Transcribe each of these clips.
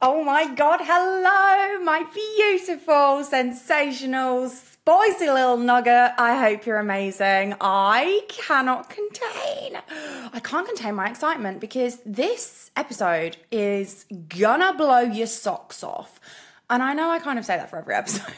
Oh my God, hello, my beautiful, sensational, spicy little nugget. I hope you're amazing. I cannot contain, I can't contain my excitement because this episode is gonna blow your socks off. And I know I kind of say that for every episode.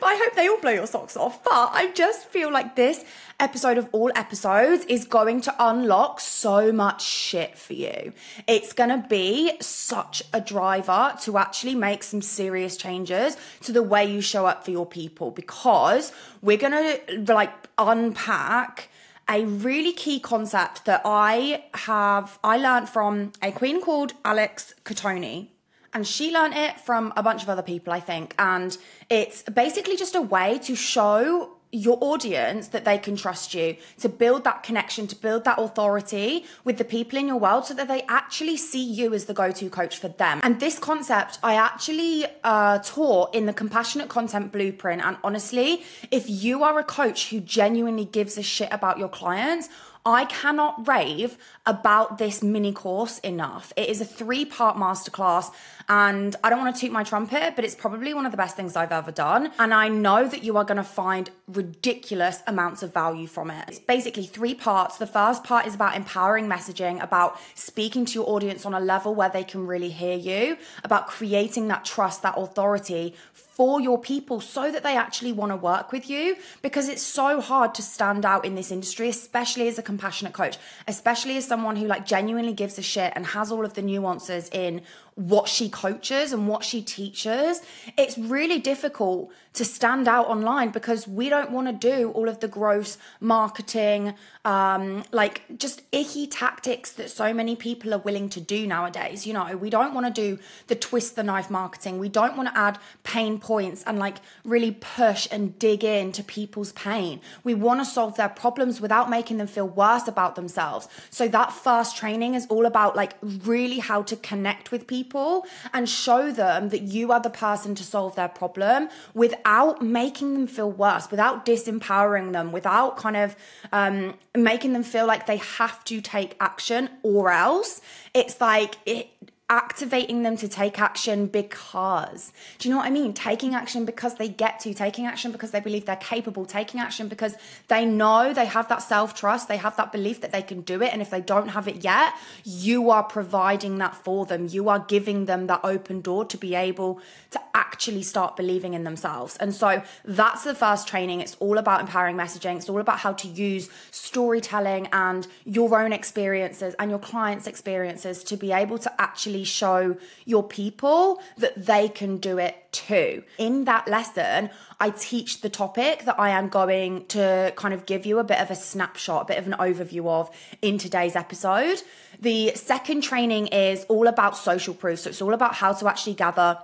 But I hope they all blow your socks off. But I just feel like this episode of all episodes is going to unlock so much shit for you. It's going to be such a driver to actually make some serious changes to the way you show up for your people because we're going to like unpack a really key concept that I have I learned from a queen called Alex Cattoni and she learned it from a bunch of other people, I think. And it's basically just a way to show your audience that they can trust you, to build that connection, to build that authority with the people in your world so that they actually see you as the go to coach for them. And this concept I actually uh, taught in the Compassionate Content Blueprint. And honestly, if you are a coach who genuinely gives a shit about your clients, I cannot rave about this mini course enough. It is a three part masterclass, and I don't want to toot my trumpet, but it's probably one of the best things I've ever done. And I know that you are going to find ridiculous amounts of value from it. It's basically three parts. The first part is about empowering messaging, about speaking to your audience on a level where they can really hear you, about creating that trust, that authority for your people so that they actually want to work with you because it's so hard to stand out in this industry especially as a compassionate coach especially as someone who like genuinely gives a shit and has all of the nuances in what she coaches and what she teaches it's really difficult to stand out online because we don't want to do all of the gross marketing um like just icky tactics that so many people are willing to do nowadays you know we don't want to do the twist the knife marketing we don't want to add pain points and like really push and dig into people's pain. We want to solve their problems without making them feel worse about themselves. So that first training is all about like really how to connect with people and show them that you are the person to solve their problem without making them feel worse, without disempowering them, without kind of um, making them feel like they have to take action or else. It's like it activating them to take action because do you know what I mean? Taking action because they get to, taking action because they believe they're capable, taking action because they know they have that self trust, they have that belief that they can do it. And if they don't have it yet, you are providing that for them. You are giving them that open door to be able to actually start believing in themselves. And so that's the first training. It's all about empowering messaging, it's all about how to use storytelling and your own experiences and your clients' experiences to be able to actually show your people that they can do it too. In that lesson, I teach the topic that I am going to kind of give you a bit of a snapshot, a bit of an overview of in today's episode. The second training is all about social proof. So it's all about how to actually gather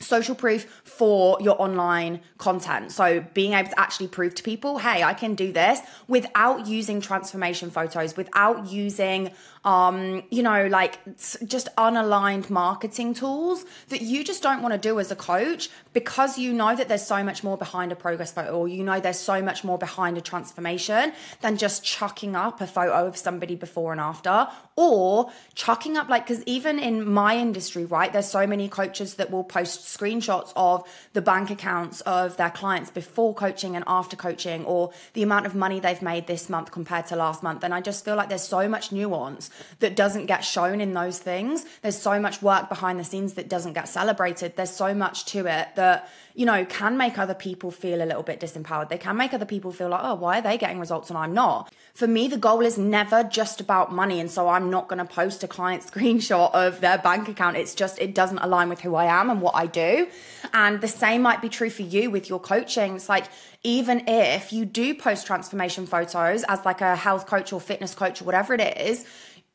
social proof for your online content. So being able to actually prove to people, hey, I can do this without using transformation photos, without using um, you know, like just unaligned marketing tools that you just don't want to do as a coach because you know that there's so much more behind a progress photo or you know there's so much more behind a transformation than just chucking up a photo of somebody before and after or chucking up like because even in my industry right there's so many coaches that will post screenshots of the bank accounts of their clients before coaching and after coaching or the amount of money they've made this month compared to last month and i just feel like there's so much nuance that doesn't get shown in those things. There's so much work behind the scenes that doesn't get celebrated. There's so much to it that, you know, can make other people feel a little bit disempowered. They can make other people feel like, oh, why are they getting results and I'm not? For me, the goal is never just about money. And so I'm not going to post a client screenshot of their bank account. It's just, it doesn't align with who I am and what I do. And the same might be true for you with your coaching. It's like, even if you do post transformation photos as like a health coach or fitness coach or whatever it is,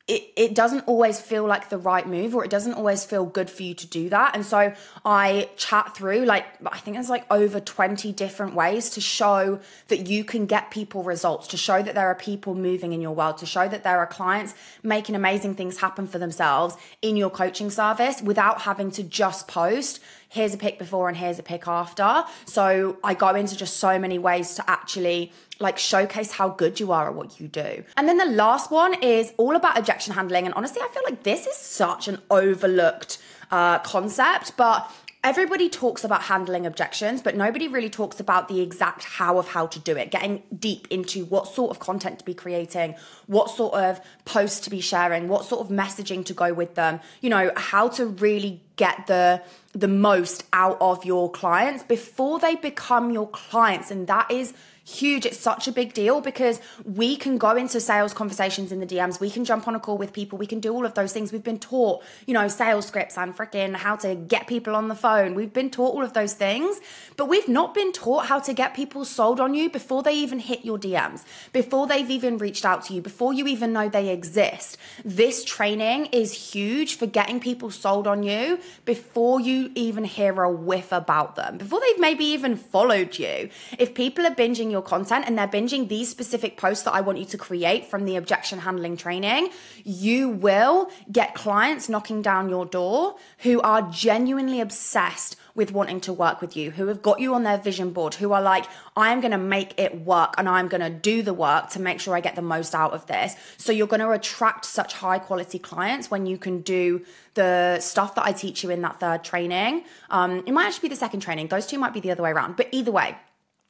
it, it doesn't always feel like the right move or it doesn't always feel good for you to do that. And so I chat through like, I think there's like over 20 different ways to show that you can get people results, to show that there are people moving in your world, to show that there are clients making amazing things happen for themselves in your coaching service without having to just post here's a pic before and here's a pic after. So I go into just so many ways to actually like showcase how good you are at what you do. And then the last one is all about objection handling. And honestly, I feel like this is such an overlooked uh, concept, but Everybody talks about handling objections, but nobody really talks about the exact how of how to do it, getting deep into what sort of content to be creating, what sort of posts to be sharing, what sort of messaging to go with them, you know, how to really get the the most out of your clients before they become your clients. And that is huge. It's such a big deal because we can go into sales conversations in the DMs. We can jump on a call with people. We can do all of those things. We've been taught, you know, sales scripts and freaking how to get people on the phone. We've been taught all of those things, but we've not been taught how to get people sold on you before they even hit your DMs, before they've even reached out to you, before you even know they exist. This training is huge for getting people sold on you before you even hear a whiff about them, before they've maybe even followed you. If people are binging your your content and they're binging these specific posts that I want you to create from the objection handling training, you will get clients knocking down your door who are genuinely obsessed with wanting to work with you, who have got you on their vision board, who are like, I am going to make it work and I'm going to do the work to make sure I get the most out of this. So you're going to attract such high quality clients when you can do the stuff that I teach you in that third training. Um, it might actually be the second training. Those two might be the other way around. But either way,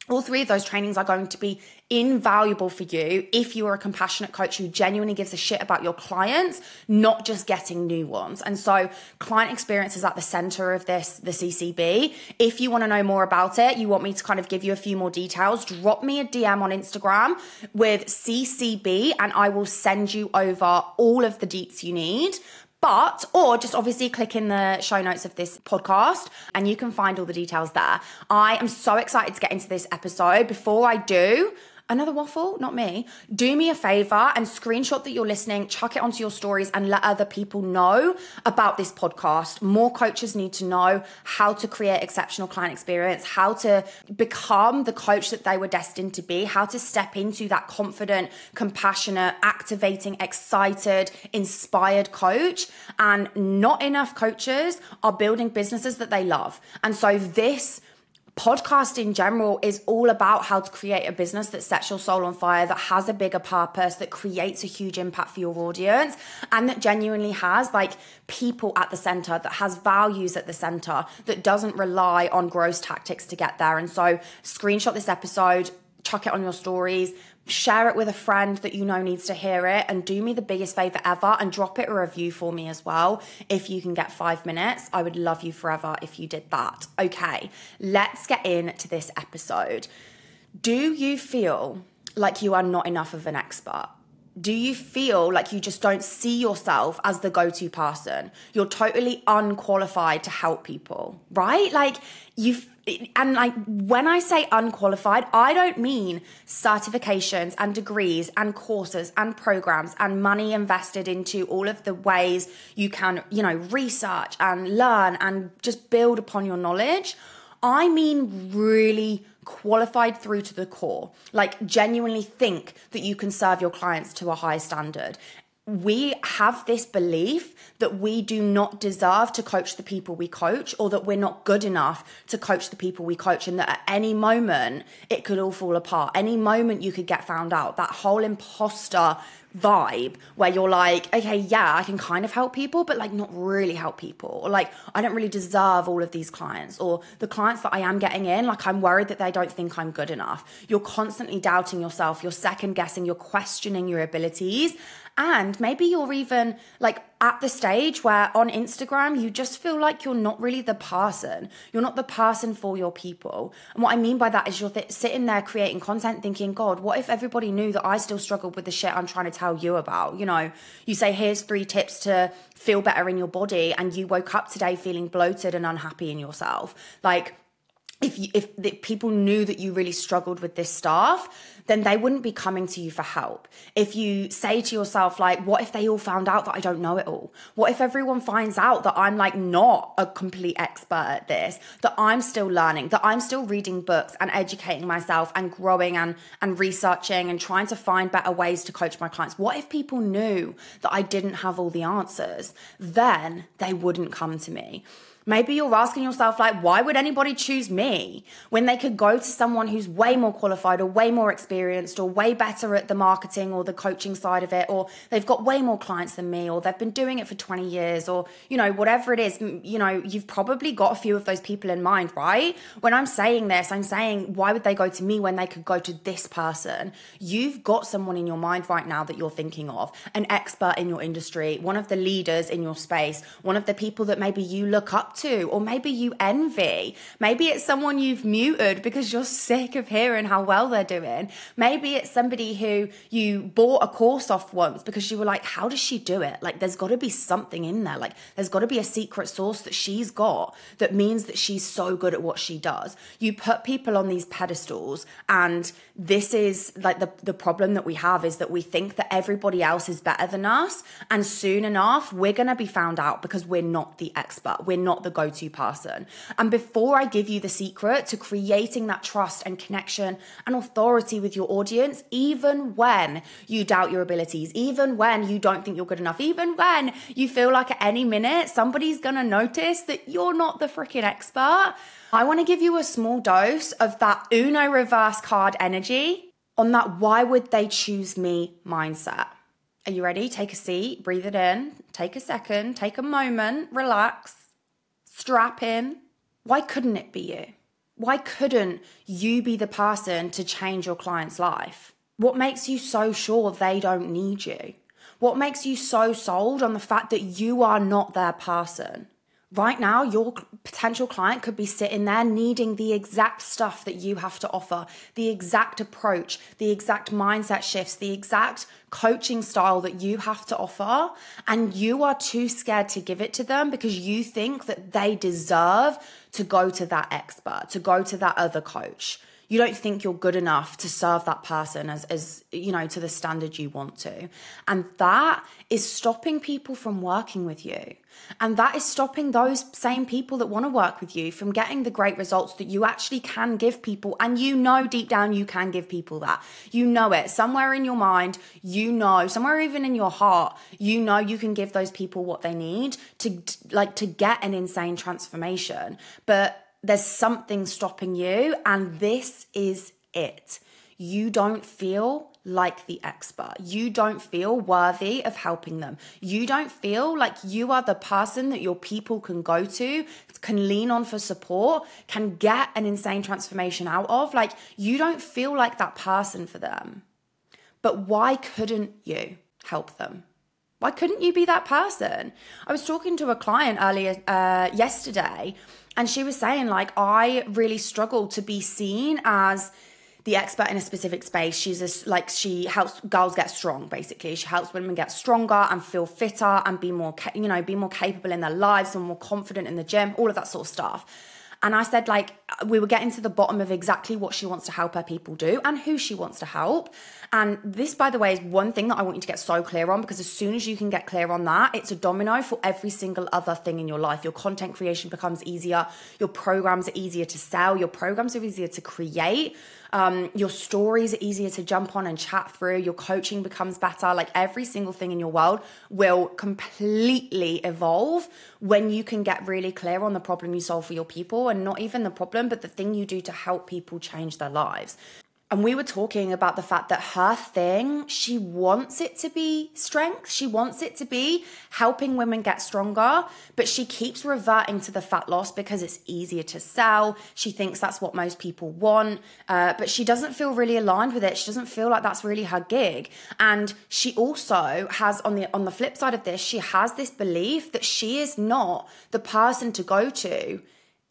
all three of those trainings are going to be invaluable for you if you are a compassionate coach who genuinely gives a shit about your clients, not just getting new ones. And so, client experience is at the center of this, the CCB. If you want to know more about it, you want me to kind of give you a few more details, drop me a DM on Instagram with CCB and I will send you over all of the deets you need. But, or just obviously click in the show notes of this podcast and you can find all the details there. I am so excited to get into this episode. Before I do, another waffle, not me. Do me a favor and screenshot that you're listening, chuck it onto your stories and let other people know about this podcast. More coaches need to know how to create exceptional client experience, how to become the coach that they were destined to be, how to step into that confident, compassionate, activating, excited, inspired coach. And not enough coaches are building businesses that they love. And so this podcast in general is all about how to create a business that sets your soul on fire, that has a bigger purpose, that creates a huge impact for your audience, and that genuinely has like people at the center, that has values at the center, that doesn't rely on gross tactics to get there. And so, screenshot this episode, chuck it on your stories, share it with a friend that you know needs to hear it, and do me the biggest favor ever and drop it a review for me as well. If you can get five minutes, I would love you forever if you did that. Okay, let's get into this episode. Do you feel like you are not enough of an expert? Do you feel like you just don't see yourself as the go to person? You're totally unqualified to help people, right? Like, you and like when I say unqualified, I don't mean certifications and degrees and courses and programs and money invested into all of the ways you can, you know, research and learn and just build upon your knowledge. I mean really qualified through to the core. Like genuinely think that you can serve your clients to a high standard we have this belief that we do not deserve to coach the people we coach or that we're not good enough to coach the people we coach and that at any moment it could all fall apart. Any moment you could get found out. That whole imposter vibe where you're like okay yeah i can kind of help people but like not really help people. Or like i don't really deserve all of these clients or the clients that i am getting in like i'm worried that they don't think i'm good enough. You're constantly doubting yourself. You're second guessing. You're questioning your abilities and maybe you're even like at the stage where on Instagram, you just feel like you're not really the person. You're not the person for your people. And what I mean by that is you're th- sitting there creating content thinking, God, what if everybody knew that I still struggled with the shit I'm trying to tell you about? You know, you say, here's three tips to feel better in your body. And you woke up today feeling bloated and unhappy in yourself. Like, if you, if the people knew that you really struggled with this stuff, then they wouldn't be coming to you for help. If you say to yourself, like, what if they all found out that I don't know it all? What if everyone finds out that I'm like not a complete expert at this, that I'm still learning, that I'm still reading books and educating myself and growing and, and researching and trying to find better ways to coach my clients? What if people knew that I didn't have all the answers? Then they wouldn't come to me. Maybe you're asking yourself, like, why would anybody choose me when they could go to someone who's way more qualified or way more experienced? or way better at the marketing or the coaching side of it, or they've got way more clients than me, or they've been doing it for 20 years, or, you know, whatever it is, you know, you've probably got a few of those people in mind, right? When I'm saying this, I'm saying, why would they go to me when they could go to this person? You've got someone in your mind right now that you're thinking of, an expert in your industry, one of the leaders in your space, one of the people that maybe you look up to, or maybe you envy. Maybe it's someone you've muted because you're sick of hearing how well they're doing. Maybe it's somebody who you bought a course off once because you were like, how does she do it? Like, there's got to be something in there. Like, there's got to be a secret sauce that she's got that means that she's so good at what she does. You put people on these pedestals, and this is like the, the problem that we have is that we think that everybody else is better than us. And soon enough, we're going to be found out because we're not the expert. We're not the go to person. And before I give you the secret to creating that trust and connection and authority with your audience, even when you doubt your abilities, even when you don't think you're good enough, even when you feel like at any minute somebody's gonna notice that you're not the freaking expert, I wanna give you a small dose of that Uno reverse card energy on that why would they choose me mindset. Are you ready? Take a seat, breathe it in, take a second, take a moment, relax, strap in. Why couldn't it be you? Why couldn't you be the person to change your client's life? What makes you so sure they don't need you? What makes you so sold on the fact that you are not their person? Right now, your potential client could be sitting there needing the exact stuff that you have to offer, the exact approach, the exact mindset shifts, the exact coaching style that you have to offer. And you are too scared to give it to them because you think that they deserve to go to that expert, to go to that other coach you don't think you're good enough to serve that person as as you know to the standard you want to. And that is stopping people from working with you. And that is stopping those same people that want to work with you from getting the great results that you actually can give people. And you know deep down you can give people that. You know it. Somewhere in your mind you know somewhere even in your heart you know you can give those people what they need to like to get an insane transformation. But there's something stopping you, and this is it. You don't feel like the expert. You don't feel worthy of helping them. You don't feel like you are the person that your people can go to, can lean on for support, can get an insane transformation out of. Like, you don't feel like that person for them. But why couldn't you help them? Why couldn't you be that person? I was talking to a client earlier uh, yesterday and she was saying, like, I really struggle to be seen as the expert in a specific space. She's a, like, she helps girls get strong, basically. She helps women get stronger and feel fitter and be more, you know, be more capable in their lives and more confident in the gym, all of that sort of stuff. And I said, like, we were getting to the bottom of exactly what she wants to help her people do and who she wants to help. And this, by the way, is one thing that I want you to get so clear on because as soon as you can get clear on that, it's a domino for every single other thing in your life. Your content creation becomes easier, your programs are easier to sell, your programs are easier to create. Um, your stories are easier to jump on and chat through. Your coaching becomes better. Like every single thing in your world will completely evolve when you can get really clear on the problem you solve for your people and not even the problem, but the thing you do to help people change their lives. And we were talking about the fact that her thing, she wants it to be strength. She wants it to be helping women get stronger, but she keeps reverting to the fat loss because it's easier to sell. She thinks that's what most people want, uh, but she doesn't feel really aligned with it. She doesn't feel like that's really her gig. And she also has on the on the flip side of this, she has this belief that she is not the person to go to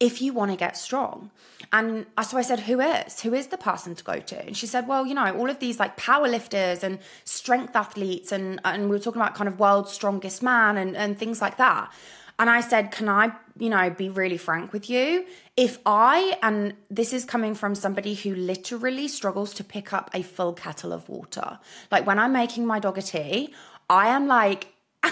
if you want to get strong. And so I said, Who is? Who is the person to go to? And she said, Well, you know, all of these like power lifters and strength athletes, and, and we were talking about kind of world's strongest man and, and things like that. And I said, Can I, you know, be really frank with you? If I, and this is coming from somebody who literally struggles to pick up a full kettle of water, like when I'm making my dog a tea, I am like,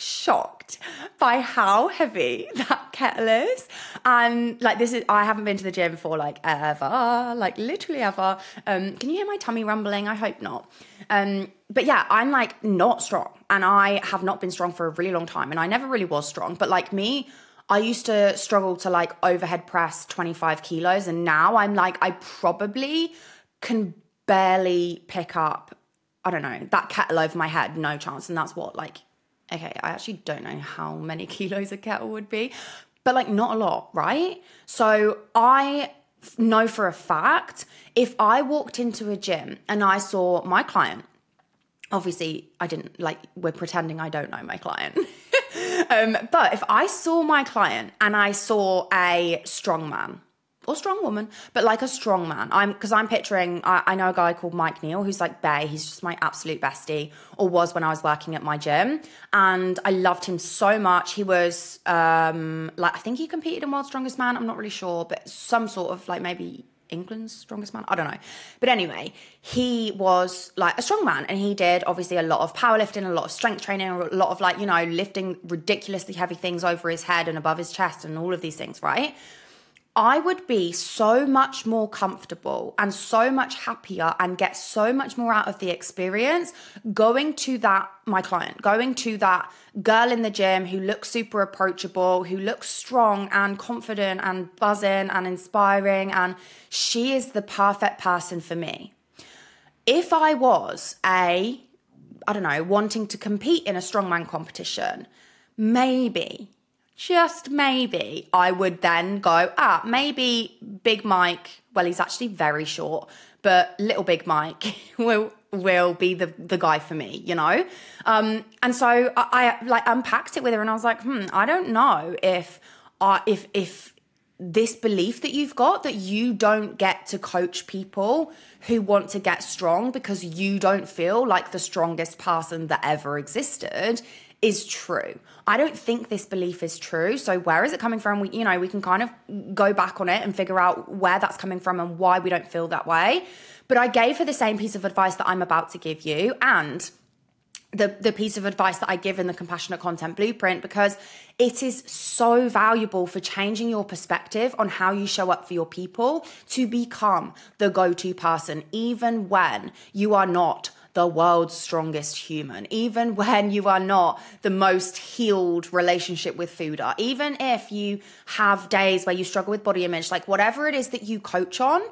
shocked by how heavy that kettle is. And like this is I haven't been to the gym for like ever, like literally ever. Um, can you hear my tummy rumbling? I hope not. Um, but yeah, I'm like not strong and I have not been strong for a really long time and I never really was strong. But like me, I used to struggle to like overhead press 25 kilos and now I'm like I probably can barely pick up, I don't know, that kettle over my head, no chance. And that's what, like, okay, I actually don't know how many kilos a kettle would be, but like not a lot, right? So I know for a fact if I walked into a gym and I saw my client, obviously I didn't like, we're pretending I don't know my client. um, but if I saw my client and I saw a strong man, or strong woman, but like a strong man. I'm because I'm picturing. I, I, know a guy called Mike Neal who's like Bay. He's just my absolute bestie, or was when I was working at my gym, and I loved him so much. He was um like I think he competed in World's Strongest Man. I'm not really sure, but some sort of like maybe England's strongest man. I don't know. But anyway, he was like a strong man and he did obviously a lot of powerlifting, a lot of strength training, a lot of like, you know, lifting ridiculously heavy things over his head and above his chest and all of these things, right? I would be so much more comfortable and so much happier and get so much more out of the experience going to that, my client, going to that girl in the gym who looks super approachable, who looks strong and confident and buzzing and inspiring. And she is the perfect person for me. If I was a, I don't know, wanting to compete in a strongman competition, maybe just maybe I would then go, ah, maybe Big Mike, well, he's actually very short, but little Big Mike will will be the the guy for me, you know? Um, and so I, I like unpacked it with her and I was like, hmm, I don't know if uh, if if this belief that you've got that you don't get to coach people who want to get strong because you don't feel like the strongest person that ever existed is true. I don't think this belief is true. So where is it coming from? We, you know, we can kind of go back on it and figure out where that's coming from and why we don't feel that way. But I gave her the same piece of advice that I'm about to give you and the the piece of advice that I give in the compassionate content blueprint because it is so valuable for changing your perspective on how you show up for your people to become the go-to person even when you are not the world's strongest human, even when you are not the most healed relationship with food are, even if you have days where you struggle with body image, like whatever it is that you coach on,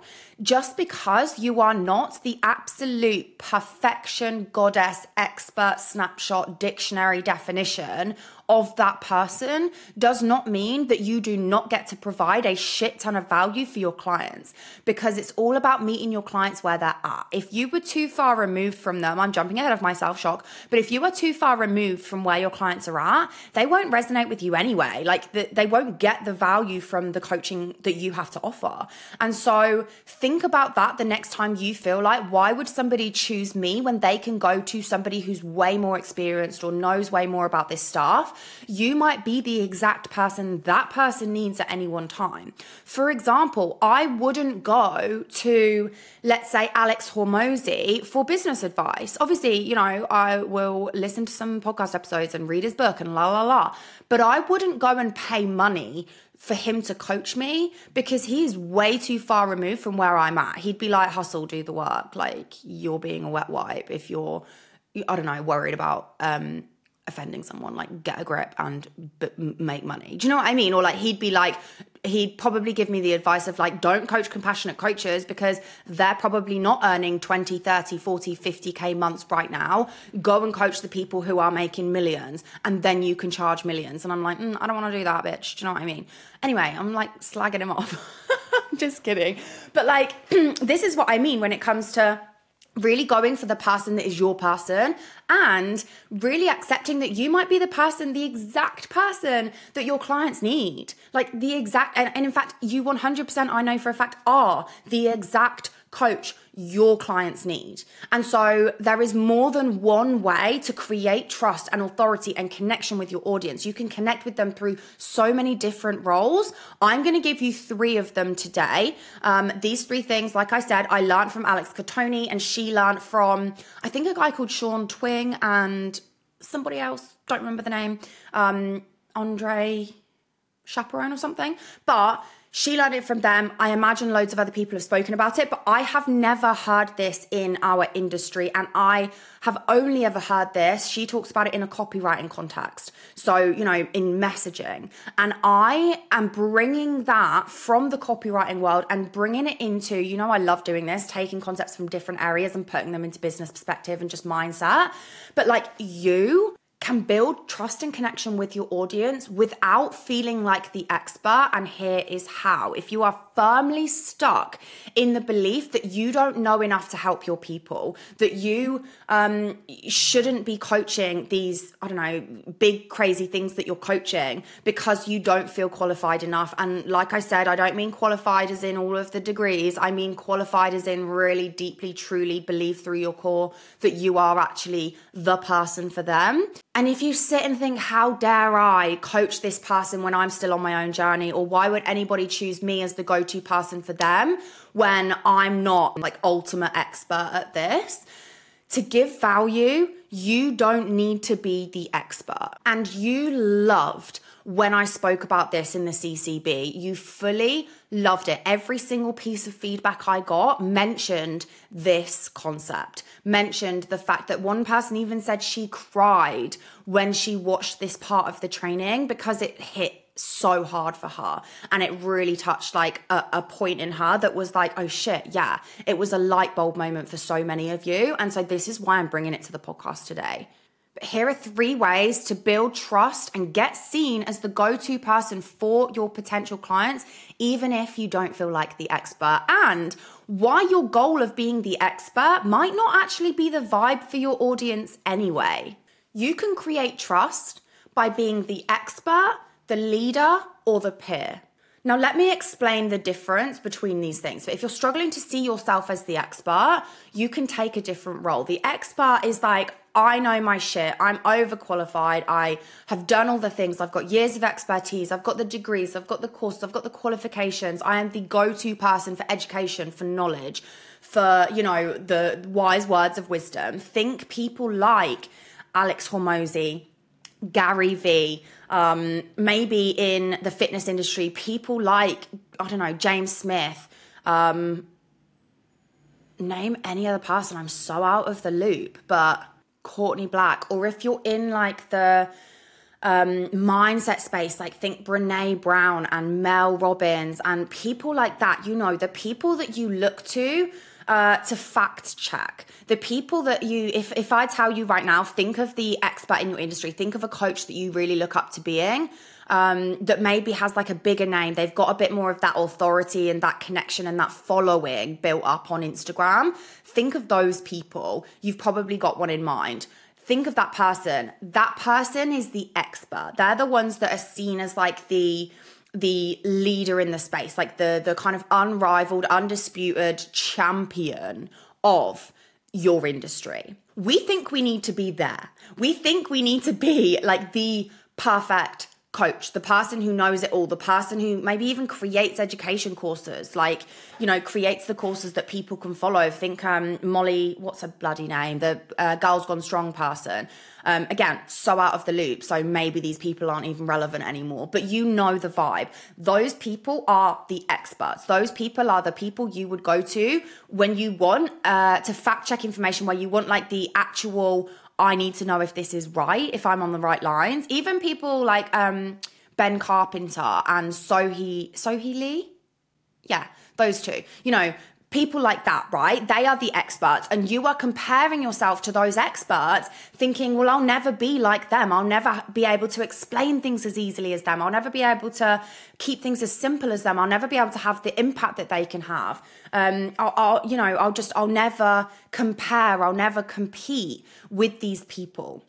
just because you are not the absolute perfection goddess expert snapshot dictionary definition of that person does not mean that you do not get to provide a shit ton of value for your clients because it's all about meeting your clients where they're at. If you were too far removed from them, I'm jumping ahead of myself, shock, but if you are too far removed from where your clients are at, they won't resonate with you anyway. Like the, they won't get the value from the coaching that you have to offer. And so think about that the next time you feel like, why would somebody choose me when they can go to somebody who's way more experienced or knows way more about this stuff? you might be the exact person that person needs at any one time. For example, I wouldn't go to, let's say, Alex Hormozi for business advice. Obviously, you know, I will listen to some podcast episodes and read his book and la la la, but I wouldn't go and pay money for him to coach me because he's way too far removed from where I'm at. He'd be like, hustle, do the work. Like, you're being a wet wipe if you're, I don't know, worried about um, offending someone like get a grip and b- make money. Do you know what i mean? Or like he'd be like he'd probably give me the advice of like don't coach compassionate coaches because they're probably not earning 20 30 40 50k months right now. Go and coach the people who are making millions and then you can charge millions. And i'm like mm, i don't want to do that bitch. Do you know what i mean? Anyway i'm like slagging him off. Just kidding. But like this is what i mean when it comes to really going for the person that is your person and really accepting that you might be the person, the exact person that your clients need. Like the exact, and, and in fact, you 100%, I know for a fact, are the exact coach your clients need. And so there is more than one way to create trust and authority and connection with your audience. You can connect with them through so many different roles. I'm going to give you three of them today. Um, these three things, like I said, I learned from Alex Cattoni and she learned from, I think, a guy called Sean Twing and somebody else, don't remember the name, um, Andre Chaperon or something. But she learned it from them. I imagine loads of other people have spoken about it, but I have never heard this in our industry. And I have only ever heard this. She talks about it in a copywriting context. So, you know, in messaging. And I am bringing that from the copywriting world and bringing it into, you know, I love doing this, taking concepts from different areas and putting them into business perspective and just mindset. But like you, can build trust and connection with your audience without feeling like the expert. And here is how. If you are firmly stuck in the belief that you don't know enough to help your people, that you um, shouldn't be coaching these, I don't know, big crazy things that you're coaching because you don't feel qualified enough. And like I said, I don't mean qualified as in all of the degrees, I mean qualified as in really deeply, truly believe through your core that you are actually the person for them. And if you sit and think, how dare I coach this person when I'm still on my own journey? Or why would anybody choose me as the go to person for them when I'm not like ultimate expert at this? To give value, you don't need to be the expert. And you loved when I spoke about this in the CCB. You fully loved it. Every single piece of feedback I got mentioned this concept, mentioned the fact that one person even said she cried when she watched this part of the training because it hit so hard for her. And it really touched like a, a, point in her that was like oh shit yeah it was a light bulb moment for so many of you. And so this is why i'm bringing it to the podcast today. But here are three ways to build trust and get seen as the go to person for your potential clients, even if you don't feel like the expert, and why your goal of being the expert might not actually be the vibe for your audience anyway. You can create trust by being the expert, the leader, or the peer. Now, let me explain the difference between these things. So, if you're struggling to see yourself as the expert, you can take a different role. The expert is like, I know my shit. I'm overqualified. I have done all the things. I've got years of expertise. I've got the degrees. I've got the courses. I've got the qualifications. I am the go to person for education, for knowledge, for, you know, the wise words of wisdom. Think people like Alex Hormozi, Gary Vee, um, maybe in the fitness industry, people like, I don't know, James Smith. Um, name any other person. I'm so out of the loop, but Courtney Black. Or if you're in like the um, mindset space, like think Brene Brown and Mel Robbins and people like that, you know, the people that you look to uh, to fact check. The people that you, if, if I tell you right now, think of the expert in your industry, think of a coach that you really look up to being. Um, that maybe has like a bigger name. They've got a bit more of that authority and that connection and that following built up on Instagram. Think of those people. You've probably got one in mind think of that person. That person is the expert. They're the ones that are seen as like the the leader in the space, like the the kind of unrivaled, undisputed champion of your industry. We think we need to be there. We think we need to be like the perfect coach, the person who knows it all, the person who maybe even creates education courses, like, you know, creates the courses that people can follow. Think um, Molly, what's her bloody name? The uh, Girls Gone Strong person. Um, again, so out of the loop. So maybe these people aren't even relevant anymore, but you know the vibe. Those people are the experts. Those people are the people you would go to when you want uh, to fact check information, where you want like the actual I need to know if this is right, if I'm on the right lines. Even people like um, Ben Carpenter and Sohee Sohee Lee, yeah, those two. You know, people like that, right? They are the experts, and you are comparing yourself to those experts, thinking, well, I'll never be like them. I'll never be able to explain things as easily as them. I'll never be able to keep things as simple as them. I'll never be able to have the impact that they can have. Um, I'll, I'll you know, I'll just, I'll never compare. I'll never compete with these people.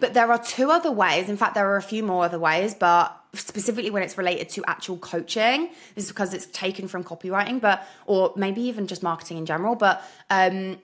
But there are two other ways. In fact, there are a few more other ways, but specifically when it's related to actual coaching, this is because it's taken from copywriting, but or maybe even just marketing in general. But um,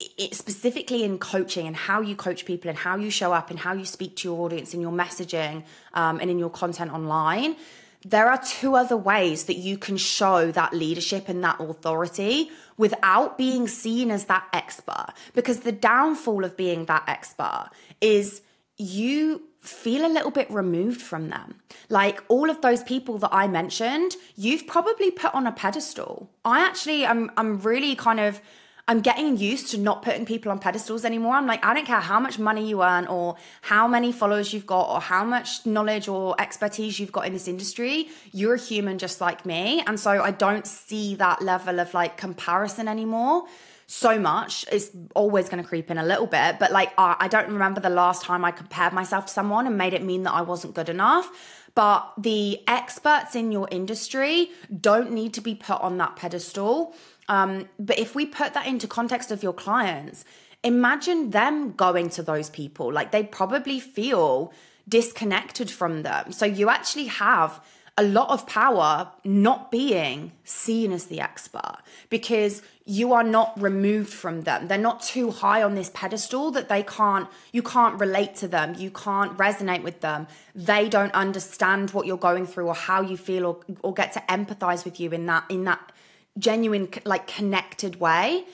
it specifically in coaching and how you coach people and how you show up and how you speak to your audience in your messaging um, and in your content online. There are two other ways that you can show that leadership and that authority without being seen as that expert. Because the downfall of being that expert is you feel a little bit removed from them. Like all of those people that I mentioned, you've probably put on a pedestal. I actually I'm I'm really kind of I'm getting used to not putting people on pedestals anymore. I'm like, I don't care how much money you earn or how many followers you've got or how much knowledge or expertise you've got in this industry. You're a human just like me. And so I don't see that level of like comparison anymore so much. It's always going to creep in a little bit. But like, I don't remember the last time I compared myself to someone and made it mean that I wasn't good enough. But the experts in your industry don't need to be put on that pedestal. Um, but if we put that into context of your clients, imagine them going to those people. Like they probably feel disconnected from them. So you actually have a lot of power not being seen as the expert because you are not removed from them. They're not too high on this pedestal that they can't, you can't relate to them. You can't resonate with them. They don't understand what you're going through or how you feel or, or get to empathize with you in that, in that genuine, like connected way.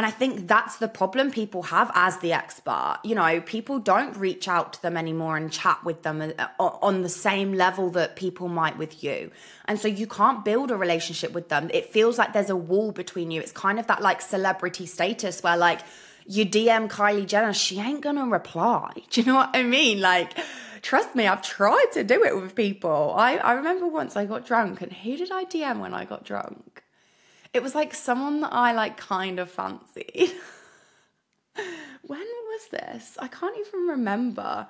And I think that's the problem people have as the expert. You know, people don't reach out to them anymore and chat with them uh, on the same level that people might with you. And so you can't build a relationship with them. It feels like there's a wall between you. It's kind of that like celebrity status where like you DM Kylie Jenner, she ain't gonna reply. Do you know what I mean? Like, trust me, I've tried to do it with people. I, I remember once I got drunk, and who did I DM when I got drunk? It was like someone that I like kind of fancied. when was this? I can't even remember.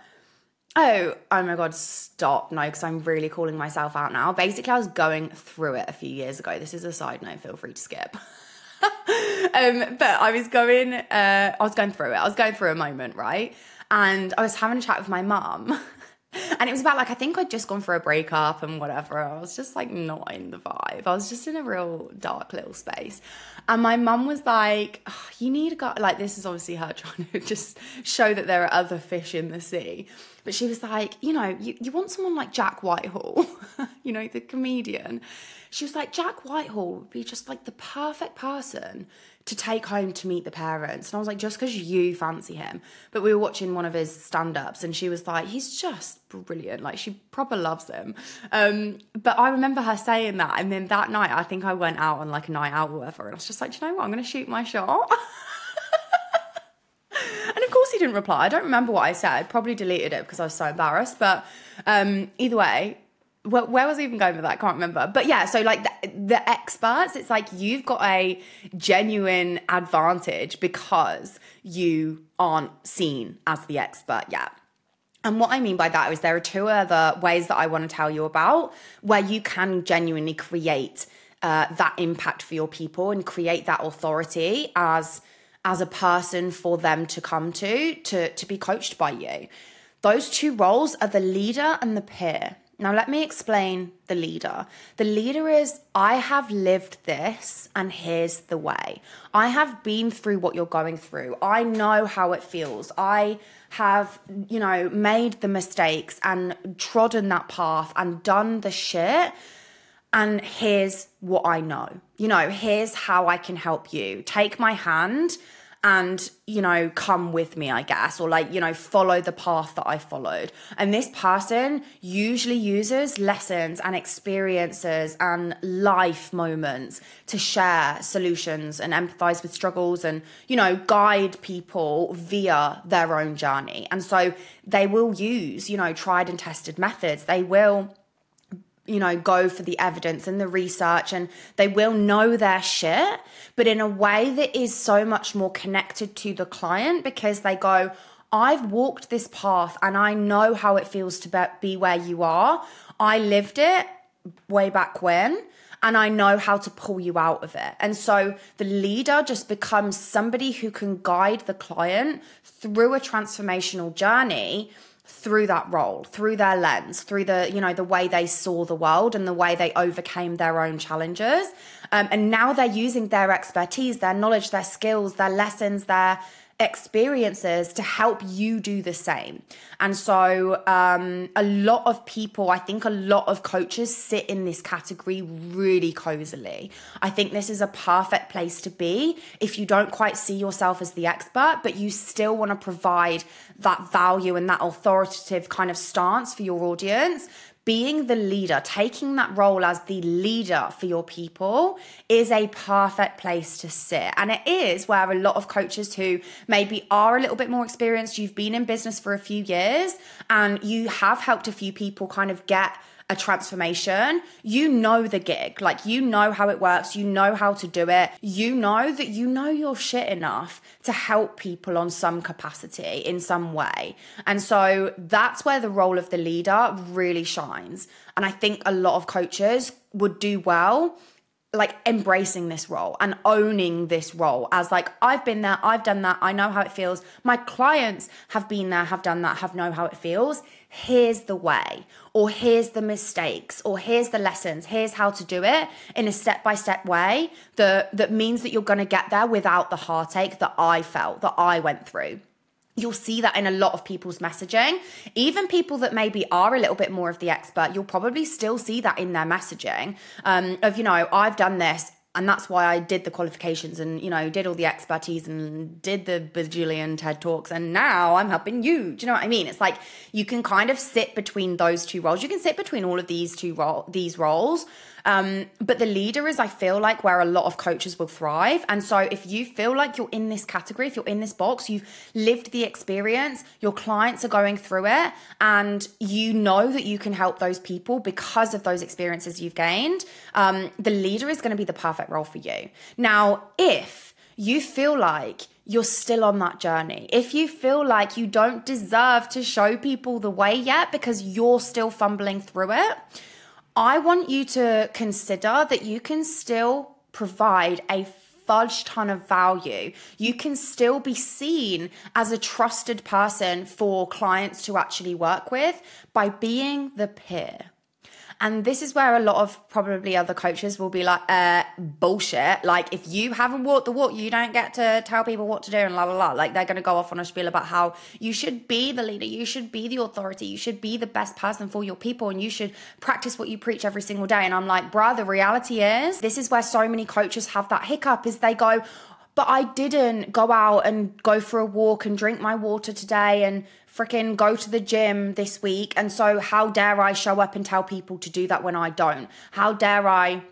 Oh, oh my god, stop. No, because I'm really calling myself out now. Basically, I was going through it a few years ago. This is a side note, feel free to skip. um, but I was going, uh, I was going through it. I was going through a moment, right? And I was having a chat with my mum. And it was about like I think I'd just gone for a breakup and whatever. I was just like not in the vibe. I was just in a real dark little space. And my mum was like, oh, "You need to go." Like this is obviously her trying to just show that there are other fish in the sea. But she was like, "You know, you, you want someone like Jack Whitehall, you know, the comedian." She was like, "Jack Whitehall would be just like the perfect person to take home to meet the parents. And I was like, just because you fancy him. But we were watching one of his stand ups and she was like, he's just brilliant. Like, she proper loves him. Um, but I remember her saying that. And then that night, I think I went out on like a night out or whatever. And I was just like, you know what? I'm going to shoot my shot. he didn't reply. I don't remember what I said. I probably deleted it because I was so embarrassed. But um, either way, where, where was I even going with that? I can't remember. But yeah, so like the, the experts, it's like you've got a genuine advantage because you aren't seen as the expert yet. And what I mean by that is there are two other ways that I want to tell you about where you can genuinely create uh, that impact for your people and create that authority as as a person for them to come to to to be coached by you. Those two roles are the leader and the peer. Now, let me explain the leader. The leader is I have lived this, and here's the way. I have been through what you're going through. I know how it feels. I have, you know, made the mistakes and trodden that path and done the shit. And here's what I know. You know, here's how I can help you. Take my hand and, you know, come with me, I guess, or like, you know, follow the path that I followed. And this person usually uses lessons and experiences and life moments to share solutions and empathize with struggles and, you know, guide people via their own journey. And so they will use, you know, tried and tested methods. They will you know, go for the evidence and the research and they will know their shit, but in a way that is so much more connected to the client because they go, I've walked this path and I know how it feels to be where you are. I lived it way back when and I know how to pull you out of it. And so the leader just becomes somebody who can guide the client through a transformational journey through that role through their lens through the you know the way they saw the world and the way they overcame their own challenges um, and now they're using their expertise their knowledge their skills their lessons their experiences to help you do the same. And so, um, a lot of people, I think a lot of coaches sit in this category really cozily. I think this is a perfect place to be if you don't quite see yourself as the expert, but you still want to provide that value and that authoritative kind of stance for your audience being the leader, taking that role as the leader for your people is a perfect place to sit. And it is where a lot of coaches who maybe are a little bit more experienced, you've been in business for a few years and you have helped a few people kind of get a transformation, you know the gig. Like you know how it works, you know how to do it. You know that you know your shit enough to help people on some capacity in some way. And so that's where the role of the leader really shines. And I think a lot of coaches would do well like embracing this role and owning this role as like I've been there, I've done that, I know how it feels. My clients have been there, have done that, have know how it feels. Here's the way, or here's the mistakes, or here's the lessons, here's how to do it in a step-by-step way that that means that you're gonna get there without the heartache that I felt, that I went through you'll see that in a lot of people's messaging. Even people that maybe are a little bit more of the expert, you'll probably still see that in their messaging um, of, you know, I've done this and that's why I did the qualifications and you know did all the expertise and did the bajillion TED talks and now I'm helping you. Do you know what I mean? It's like you can kind of sit between those two roles. You can sit between all of these two role these roles, um, but the leader is, I feel like, where a lot of coaches will thrive. And so if you feel like you're in this category, if you're in this box, you've lived the experience, your clients are going through it, and you know that you can help those people because of those experiences you've gained, um, the leader is going to be the perfect role for you. Now, if you feel like you're still on that journey. If you feel like you don't deserve to show people the way yet because you're still fumbling through it, I want you to consider that you can still provide a fudge ton of value. You can still be seen as a trusted person for clients to actually work with by being the peer. And this is where a lot of probably other coaches will be like, uh, bullshit. Like, if you haven't walked the walk, you don't get to tell people what to do and la la la. Like, they're going to go off on a spiel about how you should be the leader, you should be the authority, you should be the best person for your people, and you should practice what you preach every single day. And I'm like, bruh, the reality is, this is where so many coaches have that hiccup is they go, but I didn't go out and go for a walk and drink my water today and freaking go to the gym this week. And so, how dare I show up and tell people to do that when I don't? How dare I,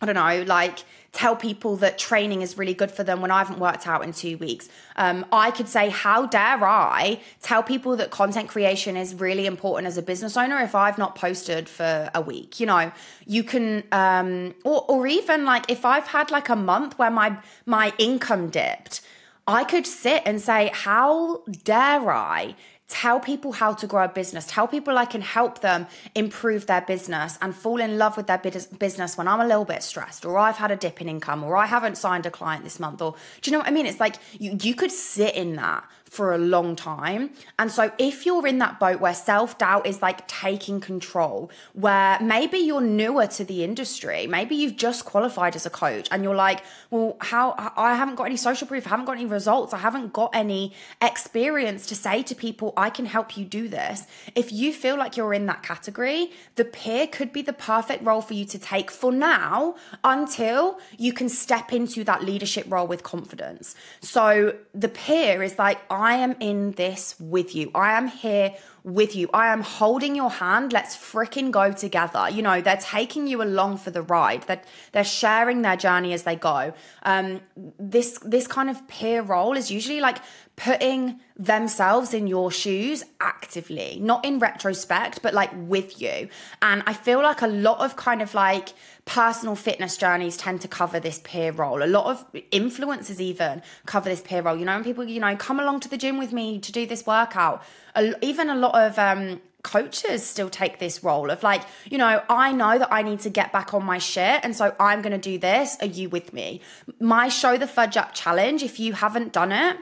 I don't know, like tell people that training is really good for them when I haven't worked out in two weeks. Um, I could say, how dare I tell people that content creation is really important as a business owner if I've not posted for a week? You know, you can, um, or, or even like if I've had like a month where my my income dipped. I could sit and say, How dare I tell people how to grow a business, tell people I can help them improve their business and fall in love with their business when I'm a little bit stressed or I've had a dip in income or I haven't signed a client this month or do you know what I mean? It's like you, you could sit in that for a long time. And so if you're in that boat where self-doubt is like taking control, where maybe you're newer to the industry, maybe you've just qualified as a coach and you're like, well, how I haven't got any social proof, I haven't got any results, I haven't got any experience to say to people, I can help you do this. If you feel like you're in that category, the peer could be the perfect role for you to take for now until you can step into that leadership role with confidence. So the peer is like, I am in this with you. I am here with you. I am holding your hand. Let's freaking go together. You know, they're taking you along for the ride. That they're, they're sharing their journey as they go. Um, this this kind of peer role is usually like putting themselves in your shoes actively, not in retrospect, but like with you. And I feel like a lot of kind of like personal fitness journeys tend to cover this peer role. A lot of influencers even cover this peer role. You know, when people, you know, come along to the gym with me to do this workout. Even a lot of um, coaches still take this role of like, you know, I know that I need to get back on my shit. And so I'm going to do this. Are you with me? My Show the Fudge Up challenge, if you haven't done it,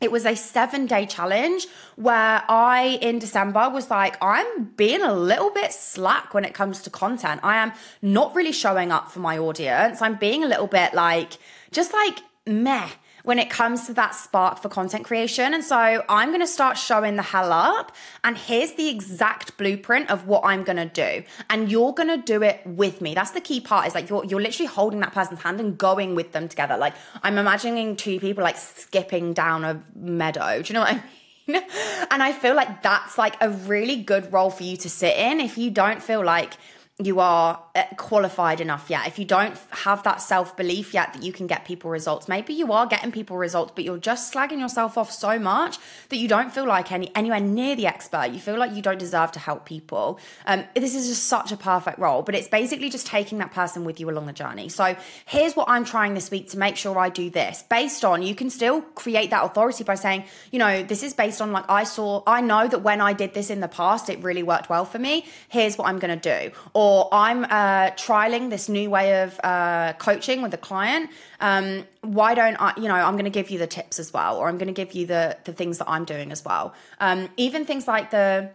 it was a seven day challenge where I, in December, was like, I'm being a little bit slack when it comes to content. I am not really showing up for my audience. I'm being a little bit like, just like meh when it comes to that spark for content creation. And so I'm going to start showing the hell up. And here's the exact blueprint of what I'm going to do. And you're going to do it with me. That's the key part is like you're, you're literally holding that person's hand and going with them together. Like I'm imagining two people like skipping down a meadow. Do you know what I mean? and I feel like that's like a really good role for you to sit in if you don't feel like you are qualified enough yet, if you don't have that self belief yet that you can get people results, maybe you are getting people results, but you're just slagging yourself off so much that you don't feel like any anywhere near the expert. You feel like you don't deserve to help people. Um, this is just such a perfect role, but it's basically just taking that person with you along the journey. So here's what I'm trying this week to make sure I do this based on you can still create that authority by saying, you know, this is based on like I saw, I know that when I did this in the past, it really worked well for me. Here's what I'm going to do. Or or I'm uh, trialing this new way of uh, coaching with a client. Um, why don't I, you know, I'm going to give you the tips as well, or I'm going to give you the the things that I'm doing as well. Um, even things like the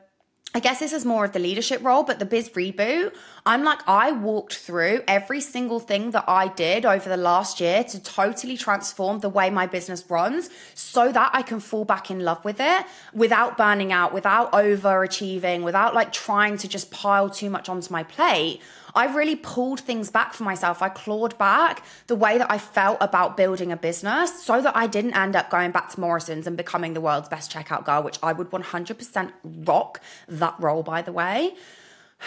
I guess this is more of the leadership role, but the biz reboot, I'm like, I walked through every single thing that I did over the last year to totally transform the way my business runs so that I can fall back in love with it without burning out, without overachieving, without like trying to just pile too much onto my plate. I really pulled things back for myself. I clawed back the way that I felt about building a business so that I didn't end up going back to Morrison's and becoming the world's best checkout girl, which I would 100% rock that role, by the way.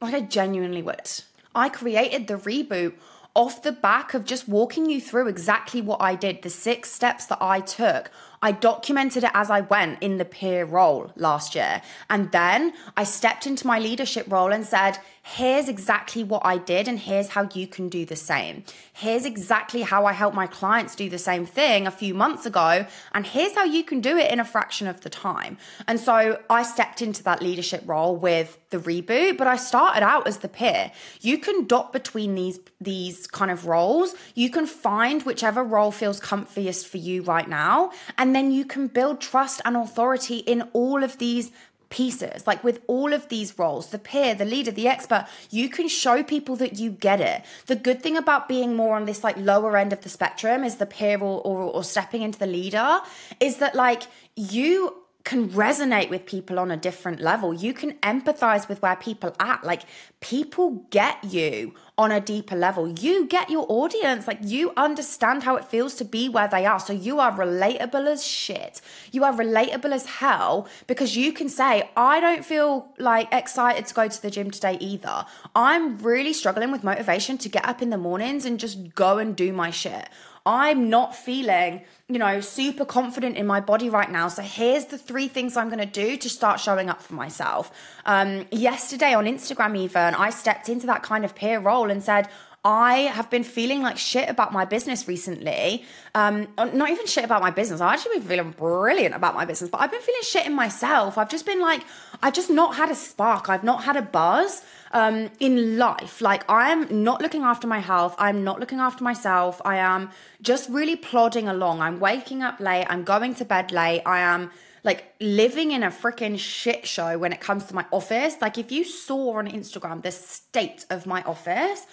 Like I genuinely would. I created the reboot off the back of just walking you through exactly what I did, the six steps that I took I documented it as I went in the peer role last year. And then I stepped into my leadership role and said, here's exactly what I did, and here's how you can do the same. Here's exactly how I helped my clients do the same thing a few months ago, and here's how you can do it in a fraction of the time. And so I stepped into that leadership role with the reboot, but I started out as the peer. You can dot between these these kind of roles. You can find whichever role feels comfiest for you right now, and then you can build trust and authority in all of these pieces. Like with all of these roles, the peer, the leader, the expert, you can show people that you get it. The good thing about being more on this like lower end of the spectrum is the peer or, or, or stepping into the leader is that like you can resonate with people on a different level. You can empathize with where people at. Like people get you on a deeper level. You get your audience. Like you understand how it feels to be where they are. So you are relatable as shit. You are relatable as hell because you can say, I don't feel like excited to go to the gym today either. I'm really struggling with motivation to get up in the mornings and just go and do my shit. I'm not feeling, you know, super confident in my body right now. So here's the three things I'm going to do to start showing up for myself. Um, yesterday on Instagram, even, I stepped into that kind of peer role and said, I have been feeling like shit about my business recently. Um, not even shit about my business. I've actually been feeling brilliant about my business, but I've been feeling shit in myself. I've just been like, I've just not had a spark. I've not had a buzz um, in life. Like, I am not looking after my health. I'm not looking after myself. I am just really plodding along. I'm waking up late. I'm going to bed late. I am like living in a freaking shit show when it comes to my office. Like, if you saw on Instagram the state of my office,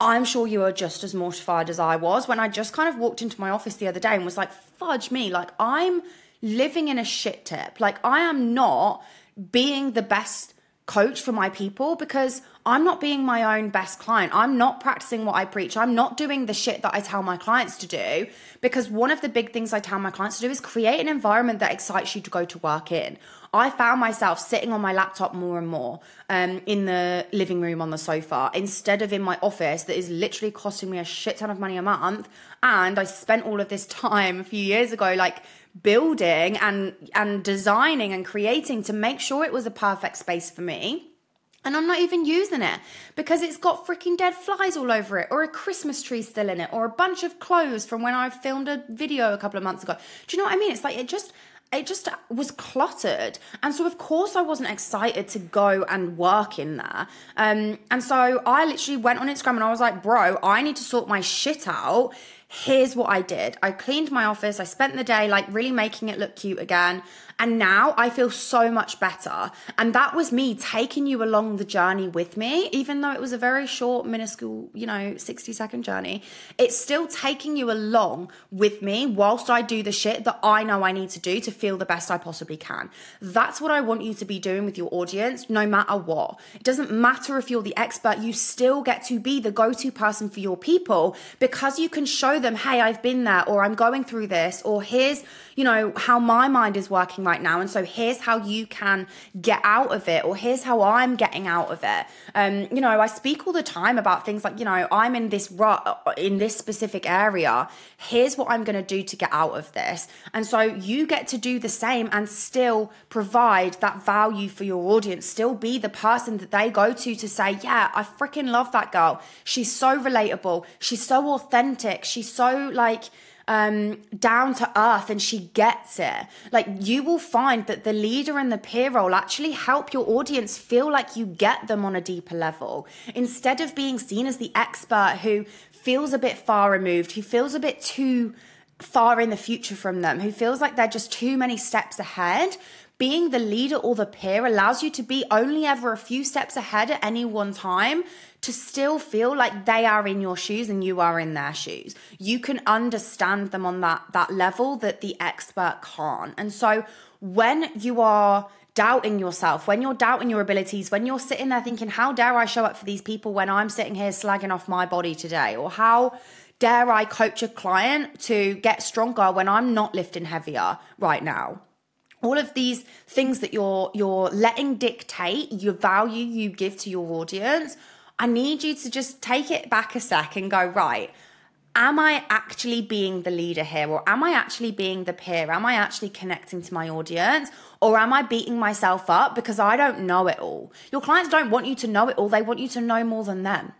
I'm sure you are just as mortified as I was when I just kind of walked into my office the other day and was like, fudge me, like I'm living in a shit tip. Like I am not being the best coach for my people because I'm not being my own best client. I'm not practicing what I preach. I'm not doing the shit that I tell my clients to do because one of the big things I tell my clients to do is create an environment that excites you to go to work in. I found myself sitting on my laptop more and more um, in the living room on the sofa instead of in my office that is literally costing me a shit ton of money a month. And I spent all of this time a few years ago, like building and and designing and creating to make sure it was a perfect space for me. And I'm not even using it because it's got freaking dead flies all over it, or a Christmas tree still in it, or a bunch of clothes from when I filmed a video a couple of months ago. Do you know what I mean? It's like it just it just was cluttered and so of course i wasn't excited to go and work in there um, and so i literally went on instagram and i was like bro i need to sort my shit out here's what I did. I cleaned my office. I spent the day like really making it look cute again. And now I feel so much better. And that was me taking you along the journey with me, even though it was a very short, minuscule, you know, 60 second journey. It's still taking you along with me whilst I do the shit that I know I need to do to feel the best I possibly can. That's what I want you to be doing with your audience, no matter what. It doesn't matter if you're the expert, you still get to be the go to person for your people because you can show them, hey, I've been there, or I'm going through this, or here's, you know, how my mind is working right now. And so here's how you can get out of it, or here's how I'm getting out of it. Um, you know, I speak all the time about things like, you know, I'm in this rut in this specific area. Here's what I'm going to do to get out of this. And so you get to do the same and still provide that value for your audience, still be the person that they go to to say, yeah, I freaking love that girl. She's so relatable. She's so authentic. She's so like, um, down to earth and she gets it. Like you will find that the leader and the peer role actually help your audience feel like you get them on a deeper level instead of being seen as the expert who feels a bit far removed, who feels a bit too far in the future from them, who feels like they're just too many steps ahead. Being the leader or the peer allows you to be only ever a few steps ahead at any one time to still feel like they are in your shoes and you are in their shoes. You can understand them on that that level that the expert can't. And so when you are doubting yourself, when you're doubting your abilities, when you're sitting there thinking, how dare I show up for these people when I'm sitting here slagging off my body today? Or how dare I coach a client to get stronger when I'm not lifting heavier right now? all of these things that you're you're letting dictate your value you give to your audience i need you to just take it back a sec and go right am i actually being the leader here or am i actually being the peer? Am i actually connecting to my audience or am i beating myself up because i don't know it all? Your clients don't want you to know it all. They want you to know more than them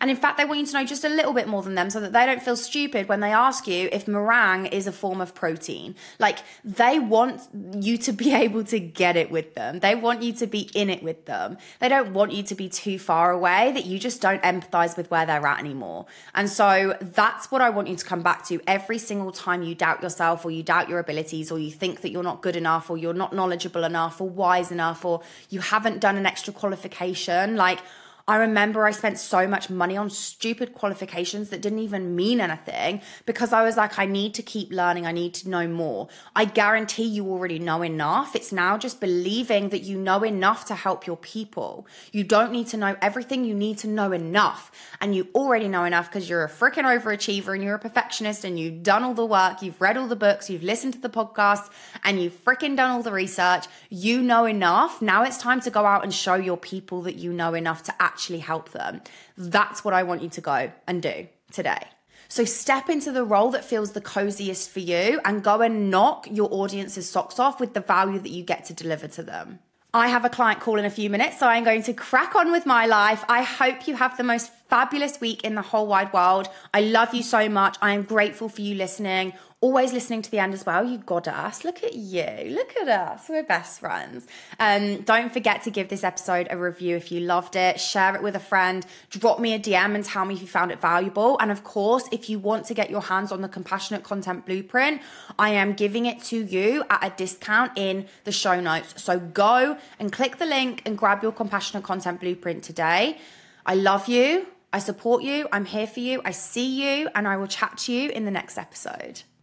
and in fact, they want you to know just a little bit more than them so that they don't feel stupid when they ask you if meringue is a form of protein. Like they want you to be able to get it with them. They want you to be in it with them. They don't want you to be too far away that you just don't empathize with where they're at anymore. And so that's what I want you to come back to every single time you doubt yourself or you doubt your abilities or you think that you're not good enough or you're not knowledgeable enough or wise enough or you haven't done an extra qualification. Like, I remember I spent so much money on stupid qualifications that didn't even mean anything because I was like, I need to keep learning. I need to know more. I guarantee you already know enough. It's now just believing that you know enough to help your people. You don't need to know everything. You need to know enough. And you already know enough because you're a freaking overachiever and you're a perfectionist and you've done all the work. You've read all the books. You've listened to the podcast and you've freaking done all the research. You know enough. Now it's time to go out and show your people that you know enough to act actually help them. That's what I want you to go and do today. So step into the role that feels the coziest for you and go and knock your audience's socks off with the value that you get to deliver to them. I have a client call in a few minutes, so I'm going to crack on with my life. I hope you have the most fabulous week in the whole wide world. I love you so much. I am grateful for you listening always listening to the end as well. You got us. Look at you. Look at us. We're best friends. Um, don't forget to give this episode a review if you loved it. Share it with a friend. Drop me a DM and tell me if you found it valuable. And of course, if you want to get your hands on the compassionate content blueprint, I am giving it to you at a discount in the show notes. So go and click the link and grab your compassionate content blueprint today. I love you. I support you. I'm here for you. I see you, and I will chat to you in the next episode.